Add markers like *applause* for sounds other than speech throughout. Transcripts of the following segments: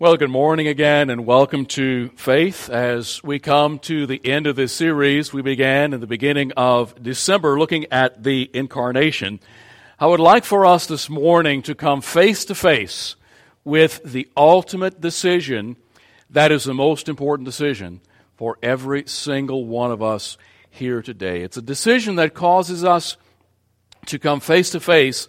Well, good morning again, and welcome to Faith. As we come to the end of this series, we began in the beginning of December looking at the incarnation. I would like for us this morning to come face to face with the ultimate decision that is the most important decision for every single one of us here today. It's a decision that causes us to come face to face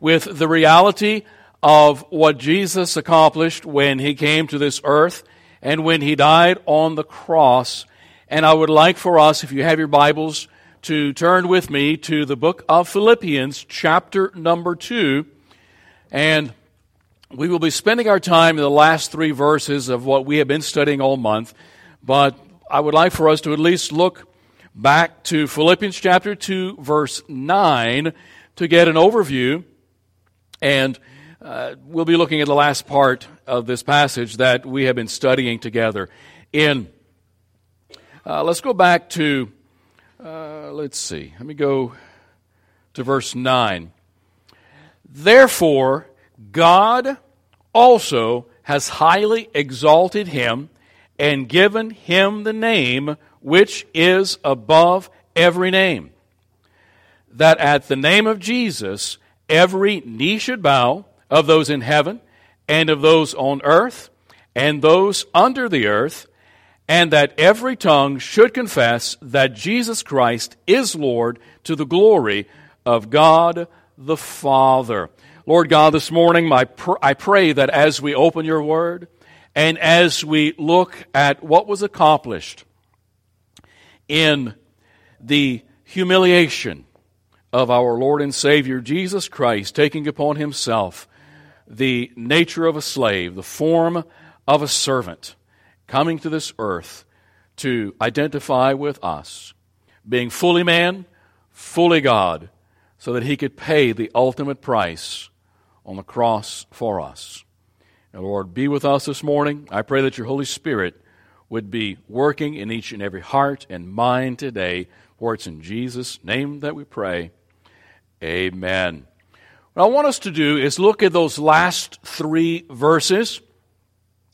with the reality of what Jesus accomplished when he came to this earth and when he died on the cross. And I would like for us, if you have your Bibles, to turn with me to the book of Philippians, chapter number 2. And we will be spending our time in the last three verses of what we have been studying all month. But I would like for us to at least look back to Philippians chapter 2, verse 9, to get an overview. And uh, we'll be looking at the last part of this passage that we have been studying together. In uh, let's go back to uh, let's see. Let me go to verse nine. Therefore, God also has highly exalted him and given him the name which is above every name, that at the name of Jesus every knee should bow of those in heaven and of those on earth and those under the earth, and that every tongue should confess that Jesus Christ is Lord to the glory of God the Father. Lord God, this morning I pray that as we open your word and as we look at what was accomplished in the humiliation of our Lord and Savior Jesus Christ, taking upon himself the nature of a slave, the form of a servant, coming to this earth to identify with us, being fully man, fully God, so that he could pay the ultimate price on the cross for us. Now, Lord, be with us this morning. I pray that your Holy Spirit would be working in each and every heart and mind today, for it's in Jesus' name that we pray. Amen. What I want us to do is look at those last three verses,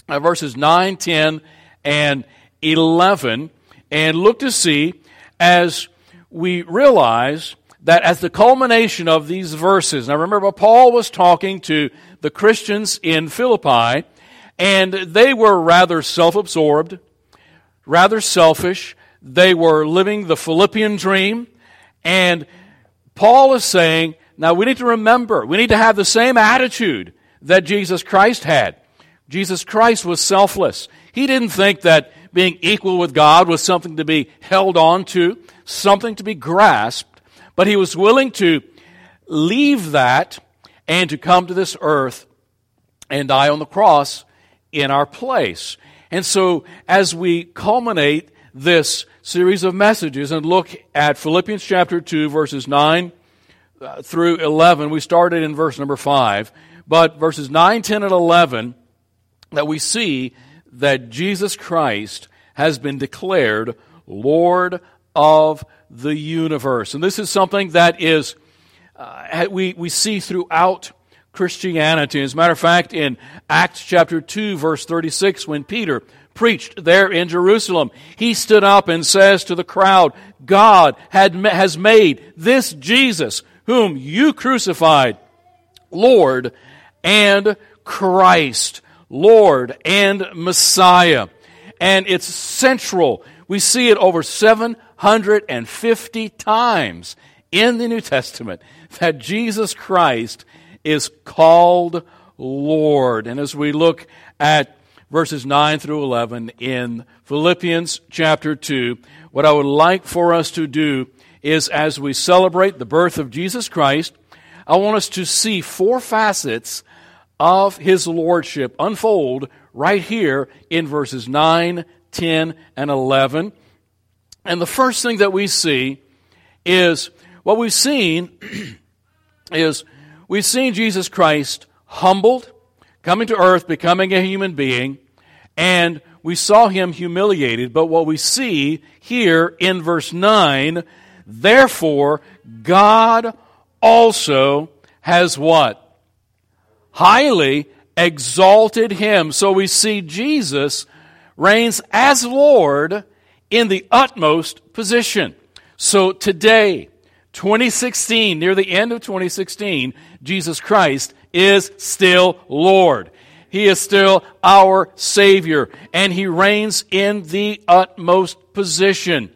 uh, verses 9, 10, and 11, and look to see as we realize that as the culmination of these verses, now remember, Paul was talking to the Christians in Philippi, and they were rather self absorbed, rather selfish. They were living the Philippian dream, and Paul is saying, now we need to remember, we need to have the same attitude that Jesus Christ had. Jesus Christ was selfless. He didn't think that being equal with God was something to be held on to, something to be grasped, but he was willing to leave that and to come to this earth and die on the cross in our place. And so, as we culminate this series of messages and look at Philippians chapter 2, verses 9 uh, through 11. We started in verse number 5, but verses 9, 10, and 11 that we see that Jesus Christ has been declared Lord of the universe. And this is something that is, uh, we, we see throughout Christianity. As a matter of fact, in Acts chapter 2, verse 36, when Peter preached there in Jerusalem, he stood up and says to the crowd, God had, has made this Jesus whom you crucified, Lord and Christ, Lord and Messiah. And it's central. We see it over 750 times in the New Testament that Jesus Christ is called Lord. And as we look at verses 9 through 11 in Philippians chapter 2, what I would like for us to do is as we celebrate the birth of Jesus Christ, I want us to see four facets of his lordship unfold right here in verses 9, 10, and 11. And the first thing that we see is what we've seen *clears throat* is we've seen Jesus Christ humbled, coming to earth, becoming a human being, and we saw him humiliated. But what we see here in verse 9 Therefore, God also has what? Highly exalted him. So we see Jesus reigns as Lord in the utmost position. So today, 2016, near the end of 2016, Jesus Christ is still Lord. He is still our Savior, and He reigns in the utmost position.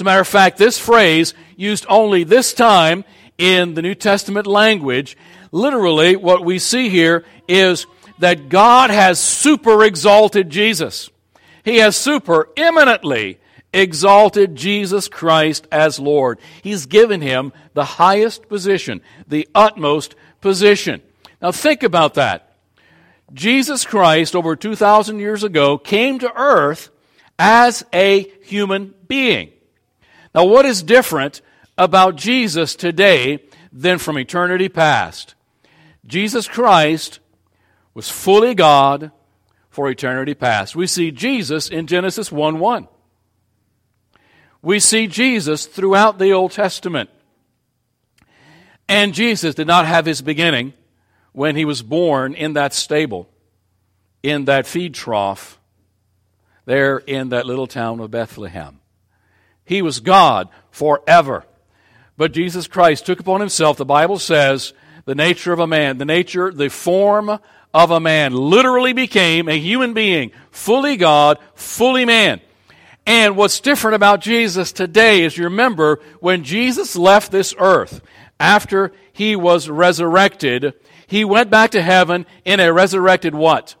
As a matter of fact, this phrase, used only this time in the New Testament language, literally what we see here is that God has super exalted Jesus. He has super eminently exalted Jesus Christ as Lord. He's given him the highest position, the utmost position. Now think about that. Jesus Christ, over 2,000 years ago, came to earth as a human being. Now, what is different about Jesus today than from eternity past? Jesus Christ was fully God for eternity past. We see Jesus in Genesis 1 1. We see Jesus throughout the Old Testament. And Jesus did not have his beginning when he was born in that stable, in that feed trough, there in that little town of Bethlehem. He was God forever. But Jesus Christ took upon himself, the Bible says, the nature of a man, the nature, the form of a man, literally became a human being, fully God, fully man. And what's different about Jesus today is you remember when Jesus left this earth after he was resurrected, he went back to heaven in a resurrected what?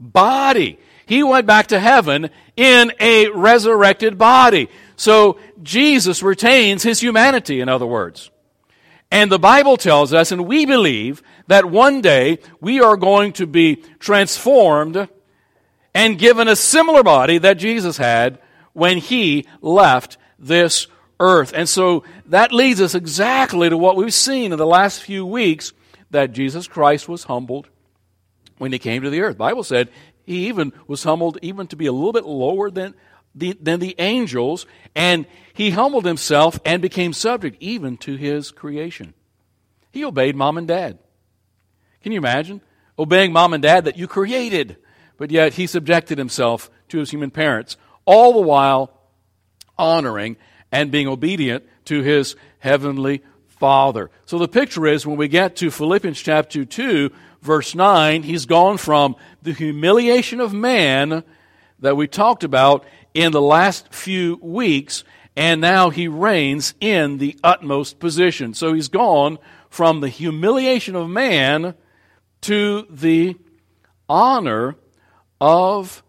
Body. He went back to heaven in a resurrected body. So Jesus retains his humanity, in other words. And the Bible tells us, and we believe, that one day we are going to be transformed and given a similar body that Jesus had when he left this earth. And so that leads us exactly to what we've seen in the last few weeks that Jesus Christ was humbled when he came to the earth. The Bible said he even was humbled even to be a little bit lower than the, than the angels, and he humbled himself and became subject even to his creation. He obeyed mom and dad. Can you imagine? Obeying mom and dad that you created, but yet he subjected himself to his human parents, all the while honoring and being obedient to his heavenly Father. So the picture is when we get to Philippians chapter 2, verse 9, he's gone from the humiliation of man that we talked about in the last few weeks, and now he reigns in the utmost position. So he's gone from the humiliation of man to the honor of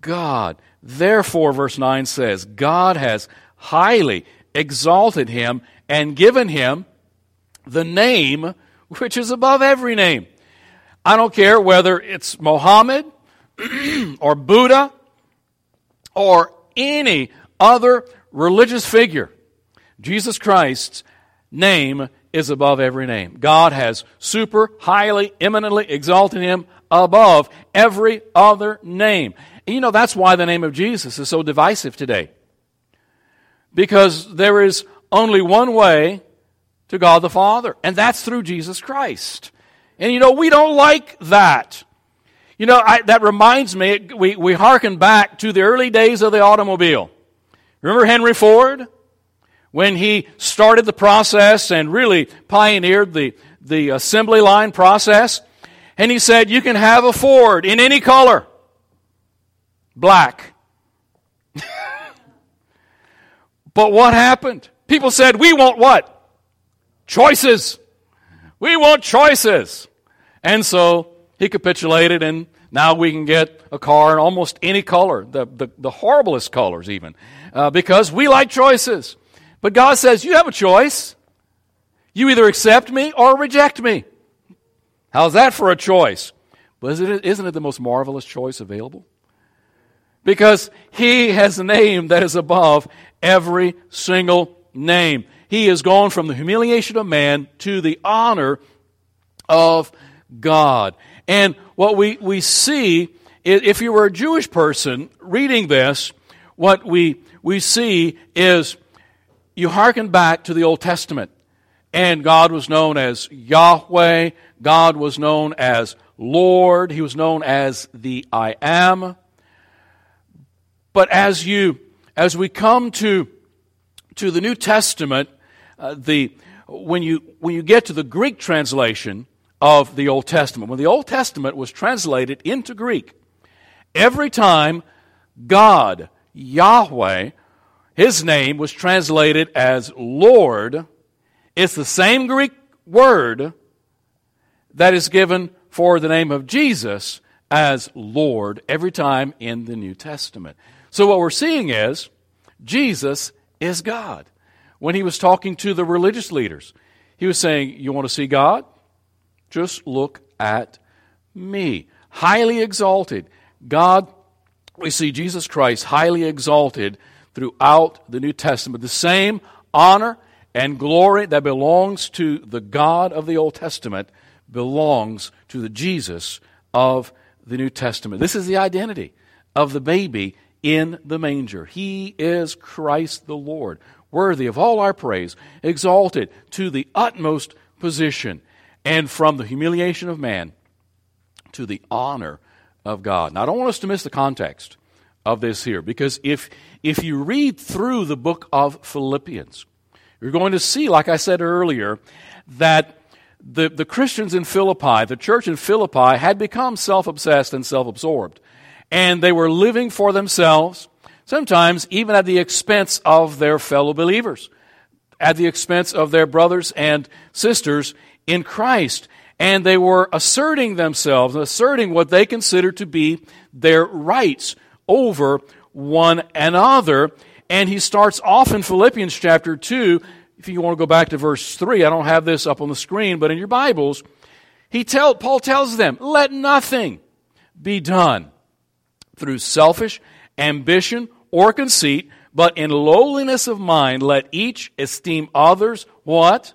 God. Therefore, verse 9 says, God has highly exalted him and given him the name which is above every name. I don't care whether it's Mohammed *clears throat* or Buddha or any other religious figure. Jesus Christ's name is above every name. God has super, highly, eminently exalted him above every other name. And you know, that's why the name of Jesus is so divisive today because there is only one way to God the Father, and that's through Jesus Christ. And you know, we don't like that. You know, I, that reminds me, we, we hearken back to the early days of the automobile. Remember Henry Ford? When he started the process and really pioneered the, the assembly line process. And he said, You can have a Ford in any color black. *laughs* But what happened? People said, We want what? Choices. We want choices. And so he capitulated, and now we can get a car in almost any color, the, the, the horriblest colors, even, uh, because we like choices. But God says, You have a choice. You either accept me or reject me. How's that for a choice? But isn't it, isn't it the most marvelous choice available? Because he has a name that is above every single name. He has gone from the humiliation of man to the honor of God. And what we, we see, if you were a Jewish person reading this, what we, we see is you hearken back to the Old Testament. and God was known as Yahweh. God was known as Lord. He was known as the I am. But as you, as we come to, to the New Testament, uh, the, when you, when you get to the Greek translation of the Old Testament, when the Old Testament was translated into Greek, every time God, Yahweh, his name was translated as Lord, it's the same Greek word that is given for the name of Jesus as Lord every time in the New Testament. So what we're seeing is Jesus is God. When he was talking to the religious leaders, he was saying, You want to see God? Just look at me. Highly exalted. God, we see Jesus Christ highly exalted throughout the New Testament. The same honor and glory that belongs to the God of the Old Testament belongs to the Jesus of the New Testament. This is the identity of the baby in the manger. He is Christ the Lord, worthy of all our praise, exalted to the utmost position, and from the humiliation of man to the honor of God. Now, I don't want us to miss the context of this here, because if, if you read through the book of Philippians, you're going to see, like I said earlier, that the, the Christians in Philippi, the church in Philippi, had become self obsessed and self absorbed. And they were living for themselves, sometimes even at the expense of their fellow believers, at the expense of their brothers and sisters in Christ. And they were asserting themselves, asserting what they considered to be their rights over one another. And he starts off in Philippians chapter 2. If you want to go back to verse 3, I don't have this up on the screen, but in your Bibles, he tell, Paul tells them, let nothing be done through selfish ambition or conceit, but in lowliness of mind, let each esteem others what?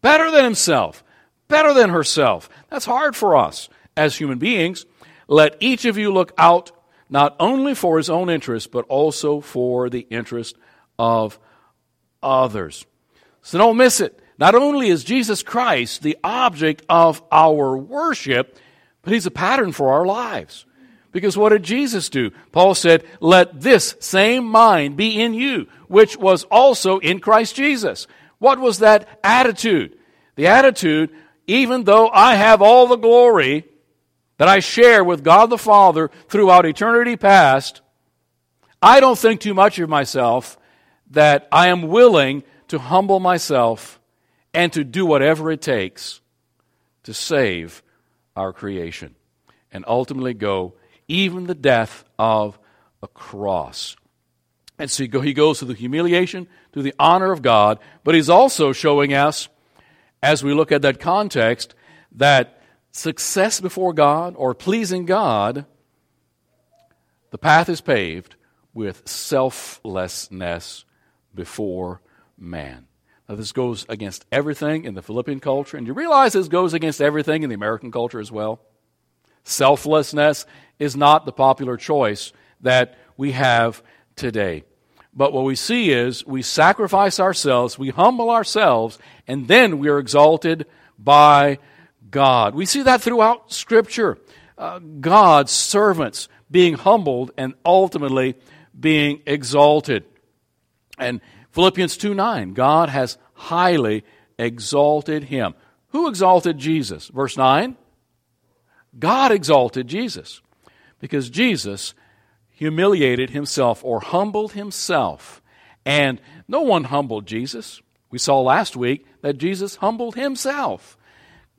Better than himself, better than herself. That's hard for us as human beings. Let each of you look out not only for his own interest, but also for the interest of others. So don't miss it. Not only is Jesus Christ the object of our worship, but he's a pattern for our lives. Because what did Jesus do? Paul said, Let this same mind be in you, which was also in Christ Jesus. What was that attitude? The attitude, even though I have all the glory, that I share with God the Father throughout eternity past, I don't think too much of myself that I am willing to humble myself and to do whatever it takes to save our creation and ultimately go even the death of a cross. And so he goes to the humiliation, to the honor of God, but he's also showing us, as we look at that context, that success before God or pleasing God, the path is paved with selflessness before man. Now, this goes against everything in the Philippian culture, and you realize this goes against everything in the American culture as well. Selflessness is not the popular choice that we have today. But what we see is we sacrifice ourselves, we humble ourselves, and then we are exalted by God. We see that throughout Scripture. Uh, God's servants being humbled and ultimately being exalted. And Philippians 2 9, God has highly exalted him. Who exalted Jesus? Verse 9 God exalted Jesus because Jesus humiliated himself or humbled himself. And no one humbled Jesus. We saw last week that Jesus humbled himself.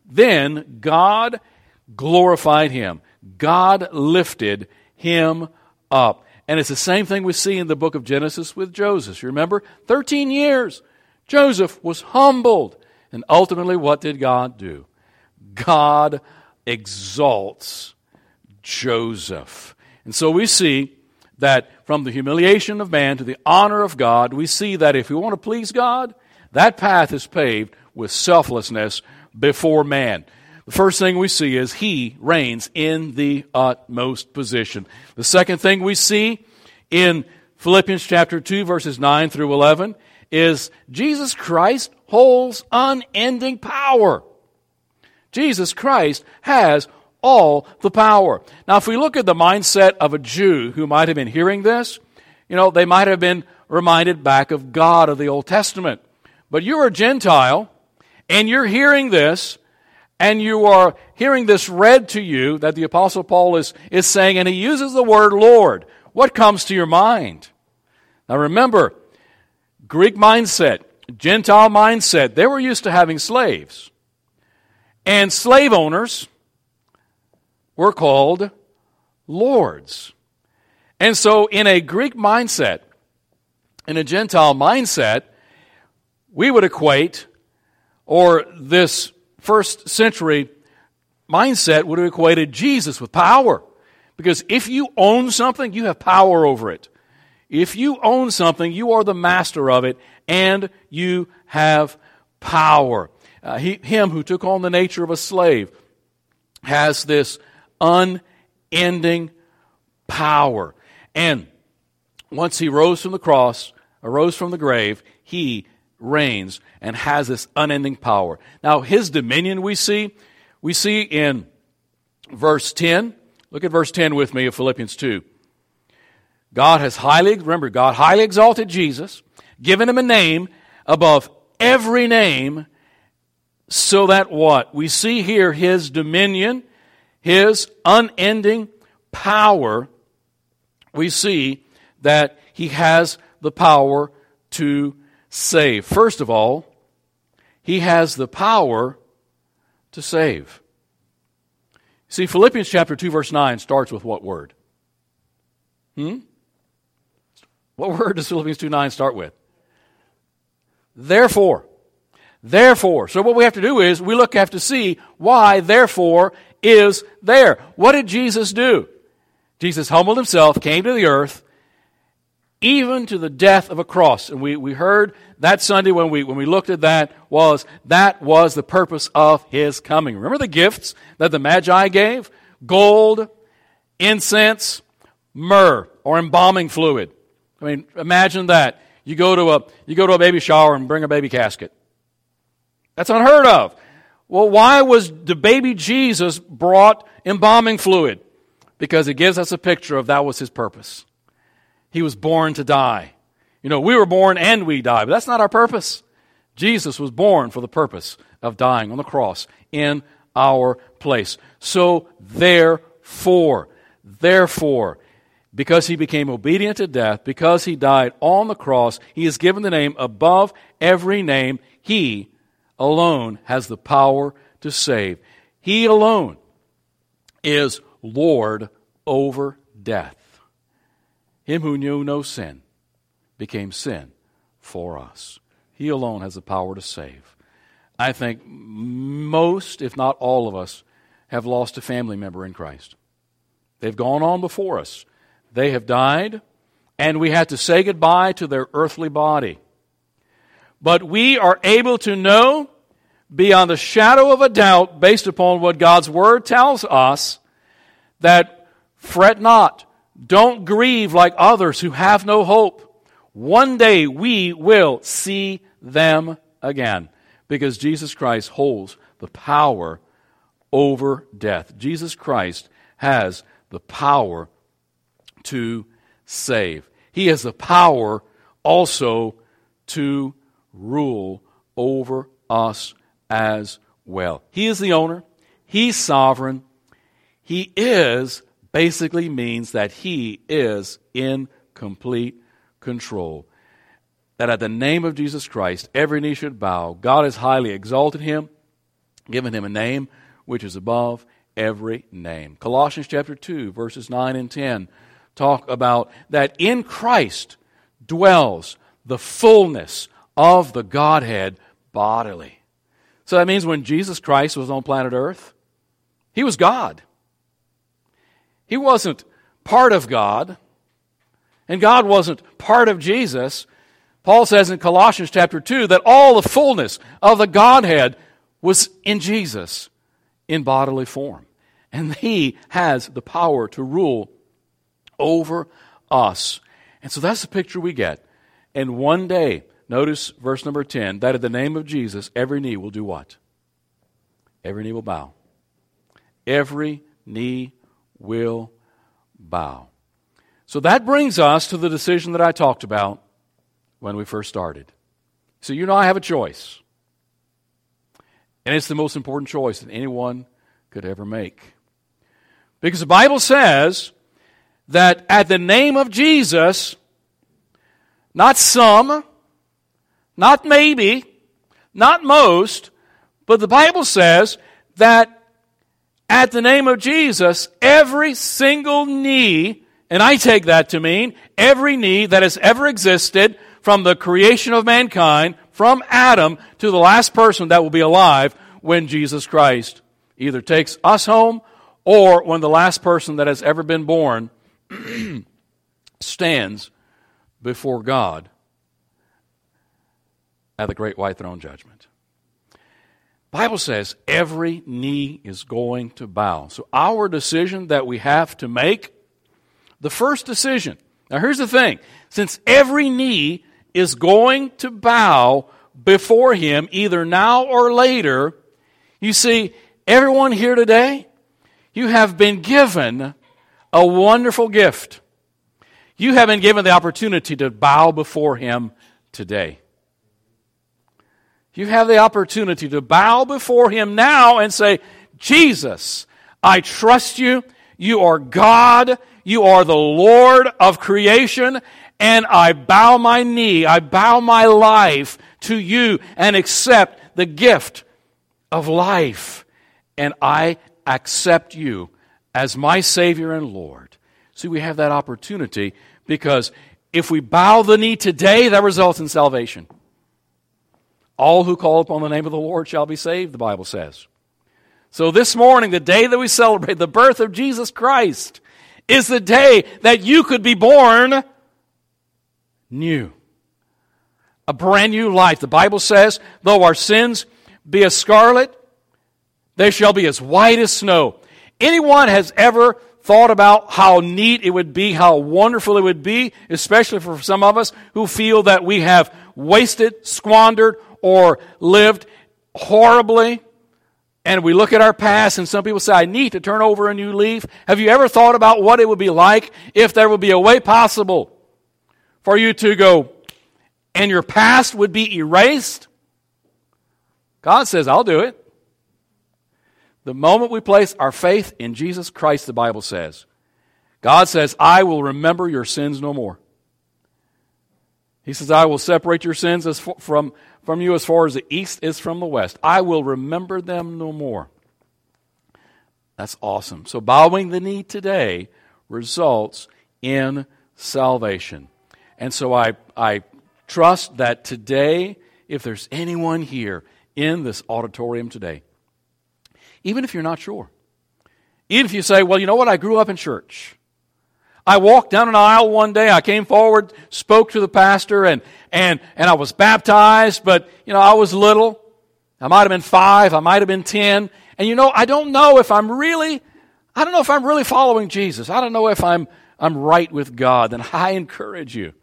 Then God glorified him. God lifted him up. And it's the same thing we see in the book of Genesis with Joseph. You remember? 13 years. Joseph was humbled. And ultimately, what did God do? God exalts Joseph. And so we see that from the humiliation of man to the honor of God, we see that if we want to please God, that path is paved with selflessness before man. The first thing we see is he reigns in the utmost position. The second thing we see in Philippians chapter 2 verses 9 through 11 is Jesus Christ holds unending power. Jesus Christ has all the power. Now, if we look at the mindset of a Jew who might have been hearing this, you know, they might have been reminded back of God of the Old Testament. But you're a Gentile, and you're hearing this, and you are hearing this read to you that the Apostle Paul is, is saying, and he uses the word Lord. What comes to your mind? Now remember, Greek mindset, Gentile mindset, they were used to having slaves. And slave owners were called lords. And so, in a Greek mindset, in a Gentile mindset, we would equate, or this first century mindset would have equated Jesus with power. Because if you own something, you have power over it. If you own something, you are the master of it, and you have power. Uh, he, him who took on the nature of a slave has this unending power. And once he rose from the cross, arose from the grave, he reigns and has this unending power. Now, his dominion we see, we see in verse 10. Look at verse 10 with me of Philippians 2. God has highly, remember, God highly exalted Jesus, given him a name above every name, so that what? We see here his dominion, his unending power. We see that he has the power to save. First of all, he has the power to save. See, Philippians chapter 2, verse 9 starts with what word? Hmm? What *laughs* word does Philippians 2 9 start with? Therefore. Therefore. So what we have to do is we look have to see why therefore is there. What did Jesus do? Jesus humbled himself, came to the earth, even to the death of a cross. And we, we heard that Sunday when we, when we looked at that was that was the purpose of his coming. Remember the gifts that the Magi gave? Gold, incense, myrrh, or embalming fluid. I mean, imagine that. You go to a, you go to a baby shower and bring a baby casket. That's unheard of. Well, why was the baby Jesus brought embalming fluid? Because it gives us a picture of that was his purpose. He was born to die. You know, we were born and we die, but that's not our purpose. Jesus was born for the purpose of dying on the cross in our place. So, therefore, therefore, because he became obedient to death, because he died on the cross, he is given the name above every name. He alone has the power to save. He alone is Lord over death. Him who knew no sin became sin for us. He alone has the power to save. I think most, if not all of us, have lost a family member in Christ. They've gone on before us. They have died, and we had to say goodbye to their earthly body. But we are able to know beyond the shadow of a doubt, based upon what God's Word tells us, that fret not, don't grieve like others who have no hope. One day we will see them again because Jesus Christ holds the power over death. Jesus Christ has the power to save. He has the power also to rule over us as well. He is the owner, He's sovereign, He is basically means that he is in complete control. That at the name of Jesus Christ, every knee should bow. God has highly exalted him, given him a name which is above every name. Colossians chapter 2, verses 9 and 10 talk about that in Christ dwells the fullness of the Godhead bodily. So that means when Jesus Christ was on planet Earth, he was God. He wasn't part of God, and God wasn't part of Jesus. Paul says in Colossians chapter 2 that all the fullness of the Godhead was in Jesus in bodily form. And he has the power to rule over us. And so that's the picture we get. And one day, Notice verse number 10 that at the name of Jesus, every knee will do what? Every knee will bow. Every knee will bow. So that brings us to the decision that I talked about when we first started. So you know I have a choice. And it's the most important choice that anyone could ever make. Because the Bible says that at the name of Jesus, not some, not maybe, not most, but the Bible says that at the name of Jesus, every single knee, and I take that to mean every knee that has ever existed from the creation of mankind, from Adam to the last person that will be alive when Jesus Christ either takes us home or when the last person that has ever been born *clears throat* stands before God at the great white throne judgment. Bible says every knee is going to bow. So our decision that we have to make, the first decision. Now here's the thing. Since every knee is going to bow before him either now or later, you see, everyone here today, you have been given a wonderful gift. You have been given the opportunity to bow before him today. You have the opportunity to bow before Him now and say, Jesus, I trust you. You are God. You are the Lord of creation. And I bow my knee. I bow my life to you and accept the gift of life. And I accept you as my Savior and Lord. See, we have that opportunity because if we bow the knee today, that results in salvation. All who call upon the name of the Lord shall be saved, the Bible says. So this morning, the day that we celebrate the birth of Jesus Christ, is the day that you could be born new. A brand new life. The Bible says, though our sins be as scarlet, they shall be as white as snow. Anyone has ever thought about how neat it would be, how wonderful it would be, especially for some of us who feel that we have wasted, squandered, or lived horribly, and we look at our past, and some people say, I need to turn over a new leaf. Have you ever thought about what it would be like if there would be a way possible for you to go and your past would be erased? God says, I'll do it. The moment we place our faith in Jesus Christ, the Bible says, God says, I will remember your sins no more. He says, I will separate your sins as from, from you as far as the east is from the west. I will remember them no more. That's awesome. So, bowing the knee today results in salvation. And so, I, I trust that today, if there's anyone here in this auditorium today, even if you're not sure, even if you say, well, you know what, I grew up in church. I walked down an aisle one day. I came forward, spoke to the pastor, and, and, and I was baptized, but, you know, I was little. I might have been five. I might have been ten. And, you know, I don't know if I'm really, I don't know if I'm really following Jesus. I don't know if I'm, I'm right with God. Then I encourage you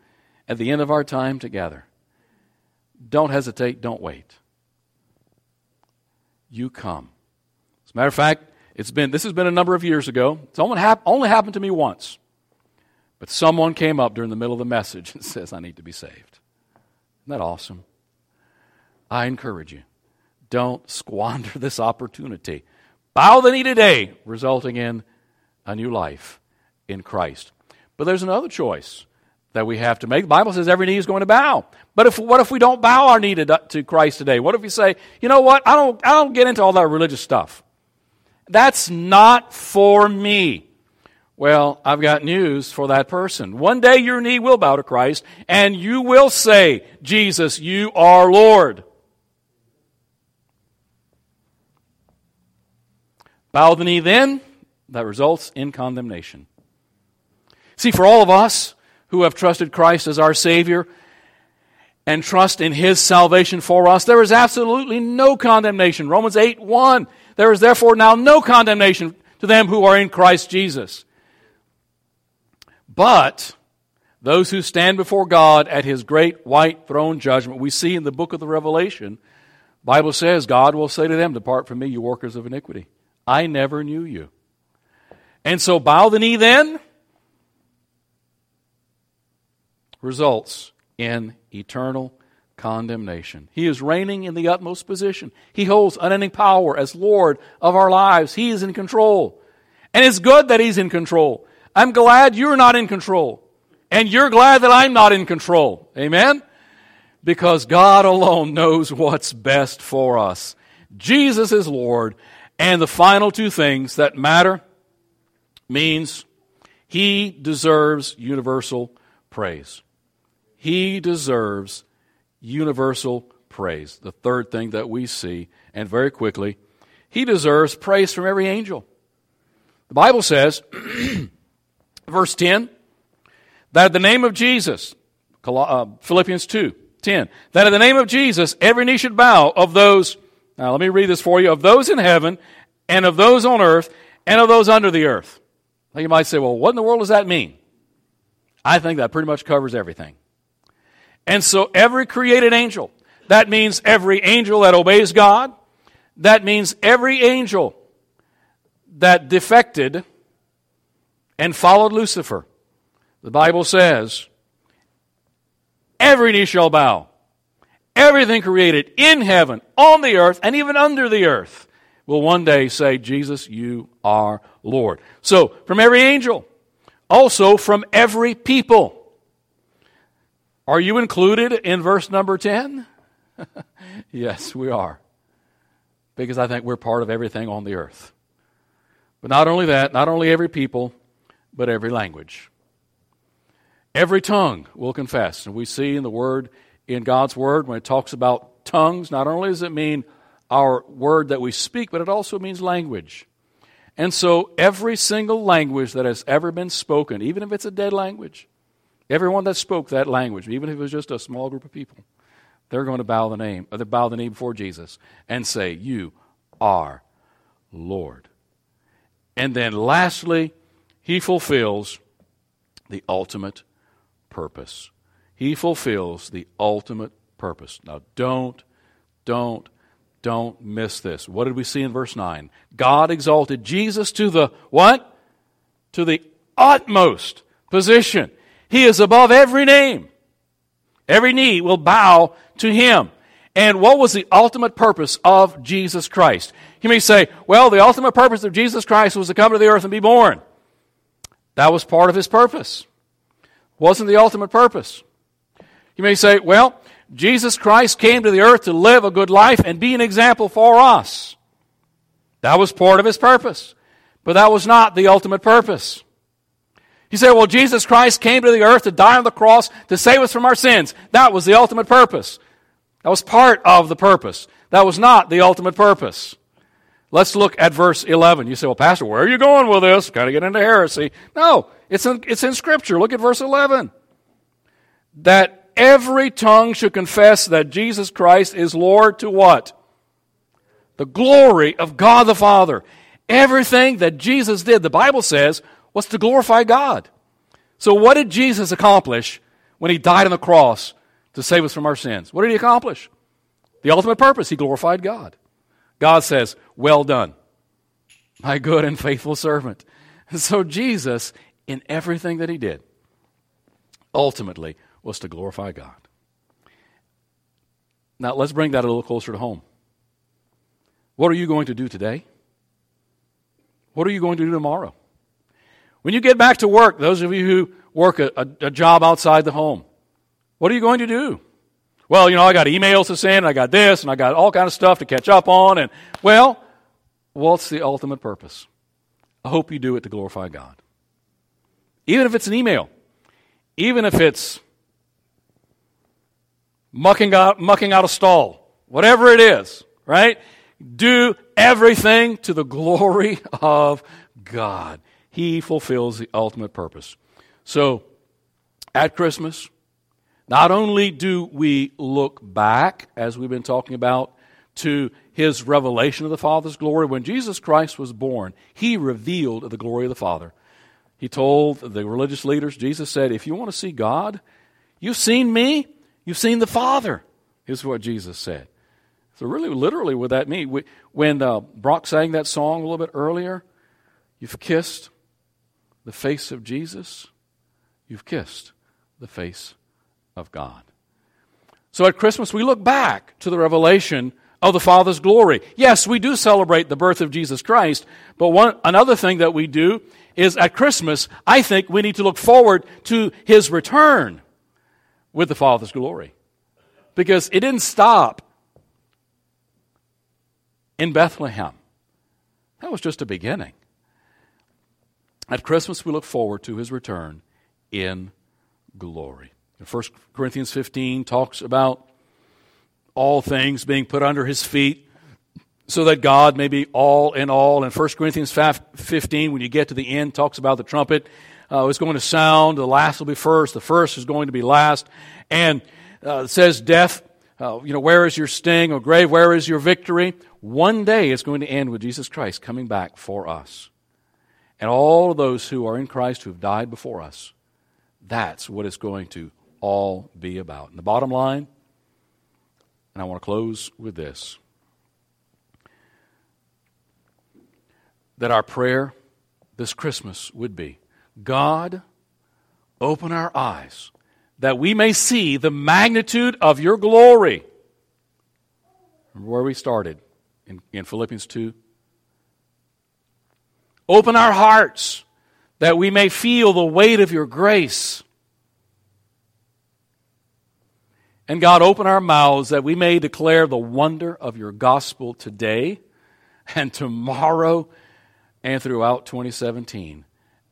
at the end of our time together, don't hesitate, don't wait. You come. As a matter of fact, it's been, this has been a number of years ago. It's only, hap- only happened to me once. But someone came up during the middle of the message and *laughs* says, I need to be saved. Isn't that awesome? I encourage you, don't squander *laughs* this opportunity. Bow the knee today, resulting in a new life in Christ. But there's another choice that we have to make. The Bible says every knee is going to bow. But if, what if we don't bow our knee to, to Christ today? What if we say, you know what, I don't, I don't get into all that religious stuff. That's not for me. Well, I've got news for that person. One day your knee will bow to Christ and you will say, Jesus, you are Lord. Bow the knee then, that results in condemnation. See, for all of us who have trusted Christ as our Savior and trust in His salvation for us, there is absolutely no condemnation. Romans 8 1. There is therefore now no condemnation to them who are in Christ Jesus. But those who stand before God at his great white throne judgment. We see in the book of the Revelation, Bible says God will say to them, Depart from me, you workers of iniquity. I never knew you. And so bow the knee then results in eternal condemnation. He is reigning in the utmost position. He holds unending power as Lord of our lives. He is in control. And it's good that He's in control. I'm glad you're not in control. And you're glad that I'm not in control. Amen? Because God alone knows what's best for us. Jesus is Lord. And the final two things that matter means He deserves universal praise. He deserves universal praise. The third thing that we see, and very quickly, He deserves praise from every angel. The Bible says, *clears throat* verse 10, that in the name of Jesus, uh, Philippians 2, 10, that in the name of Jesus, every knee should bow of those, now let me read this for you, of those in heaven, and of those on earth, and of those under the earth. Now you might say, well, what in the world does that mean? I think that pretty much covers everything. And so every created angel, that means every angel that obeys God, that means every angel that defected and followed Lucifer. The Bible says, every knee shall bow. Everything created in heaven, on the earth, and even under the earth will one day say, Jesus, you are Lord. So, from every angel, also from every people. Are you included in verse number 10? *laughs* yes, we are. Because I think we're part of everything on the earth. But not only that, not only every people, but every language. Every tongue will confess. And we see in the word, in God's word, when it talks about tongues, not only does it mean our word that we speak, but it also means language. And so every single language that has ever been spoken, even if it's a dead language, Everyone that spoke that language, even if it was just a small group of people, they're going to bow the name, they bow the knee before Jesus and say, "You are Lord." And then, lastly, He fulfills the ultimate purpose. He fulfills the ultimate purpose. Now, don't, don't, don't miss this. What did we see in verse 9? God exalted Jesus to the what? To the utmost position. He is above every name. Every knee will bow to him. And what was the ultimate purpose of Jesus Christ? You may say, well, the ultimate purpose of Jesus Christ was to come to the earth and be born. That was part of his purpose. Wasn't the ultimate purpose. You may say, well, Jesus Christ came to the earth to live a good life and be an example for us. That was part of his purpose. But that was not the ultimate purpose. You say, well, Jesus Christ came to the earth to die on the cross to save us from our sins. That was the ultimate purpose. That was part of the purpose. That was not the ultimate purpose. Let's look at verse 11. You say, well, Pastor, where are you going with this? Got to get into heresy. No, it's in, it's in Scripture. Look at verse 11. That every tongue should confess that Jesus Christ is Lord to what? The glory of God the Father. Everything that Jesus did, the Bible says, was to glorify God. So, what did Jesus accomplish when he died on the cross to save us from our sins? What did he accomplish? The ultimate purpose, he glorified God. God says, Well done, my good and faithful servant. *laughs* So, Jesus, in everything that he did, ultimately was to glorify God. Now, let's bring that a little closer to home. What are you going to do today? What are you going to do tomorrow? When you get back to work, those of you who work a, a, a job outside the home, what are you going to do? Well, you know, I got emails to send, I got this, and I got all kind of stuff to catch up on, and well, what's the ultimate purpose? I hope you do it to glorify God. Even if it's an email, even if it's mucking out, mucking out a stall, whatever it is, right? Do everything to the glory *laughs* of God. He fulfills the ultimate purpose. So, at Christmas, not only do we look back, as we've been talking about, to his revelation of the Father's glory, when Jesus Christ was born, he revealed the glory of the Father. He told the religious leaders, Jesus said, If you want to see God, you've seen me, you've seen the Father, is what Jesus said. So, really, literally, what that mean? When uh, Brock sang that song a little bit earlier, you've kissed the face of Jesus, you've kissed the face of God. So at Christmas, we look back to the revelation of the Father's glory. Yes, we do celebrate the birth of Jesus Christ, but one, another thing that we do is at Christmas, I think we need to look forward to his return with the Father's glory. Because it didn't stop in Bethlehem. That was just a beginning. At Christmas, we look forward to his return in glory. 1 Corinthians 15 talks about all things being put under his feet so that God may be all in all. And 1 Corinthians 15, when you get to the end, talks about the trumpet. Uh, it's going to sound. The last will be first. The first is going to be last. And uh, it says, Death, uh, you know, where is your sting? Or grave, where is your victory? One day it's going to end with Jesus Christ coming back for us. And all of those who are in Christ who have died before us, that's what it's going to all be about. And the bottom line, and I want to close with this that our prayer this Christmas would be God, open our eyes that we may see the magnitude of your glory. Remember where we started in, in Philippians 2? Open our hearts that we may feel the weight of your grace. And God, open our mouths that we may declare the wonder of your gospel today and tomorrow and throughout 2017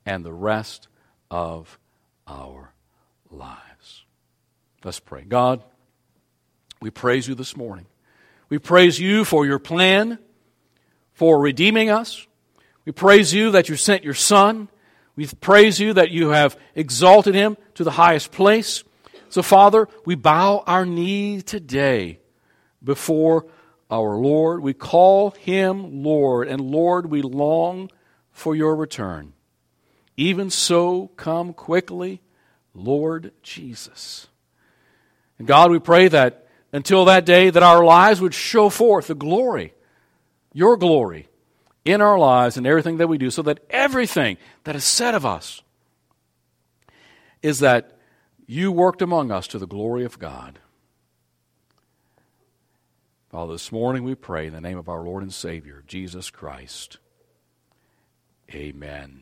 and the rest of our lives. Let's pray. God, we praise you this morning. We praise you for your plan for redeeming us. We praise you that you sent your Son. We praise you that you have exalted him to the highest place. So, Father, we bow our knee today before our Lord. We call him Lord, and Lord, we long for your return. Even so, come quickly, Lord Jesus. And God, we pray that until that day that our lives would show forth the glory, your glory, in our lives and everything that we do, so that everything that is said of us is that you worked among us to the glory of God. Father, this morning we pray in the name of our Lord and Savior, Jesus Christ. Amen.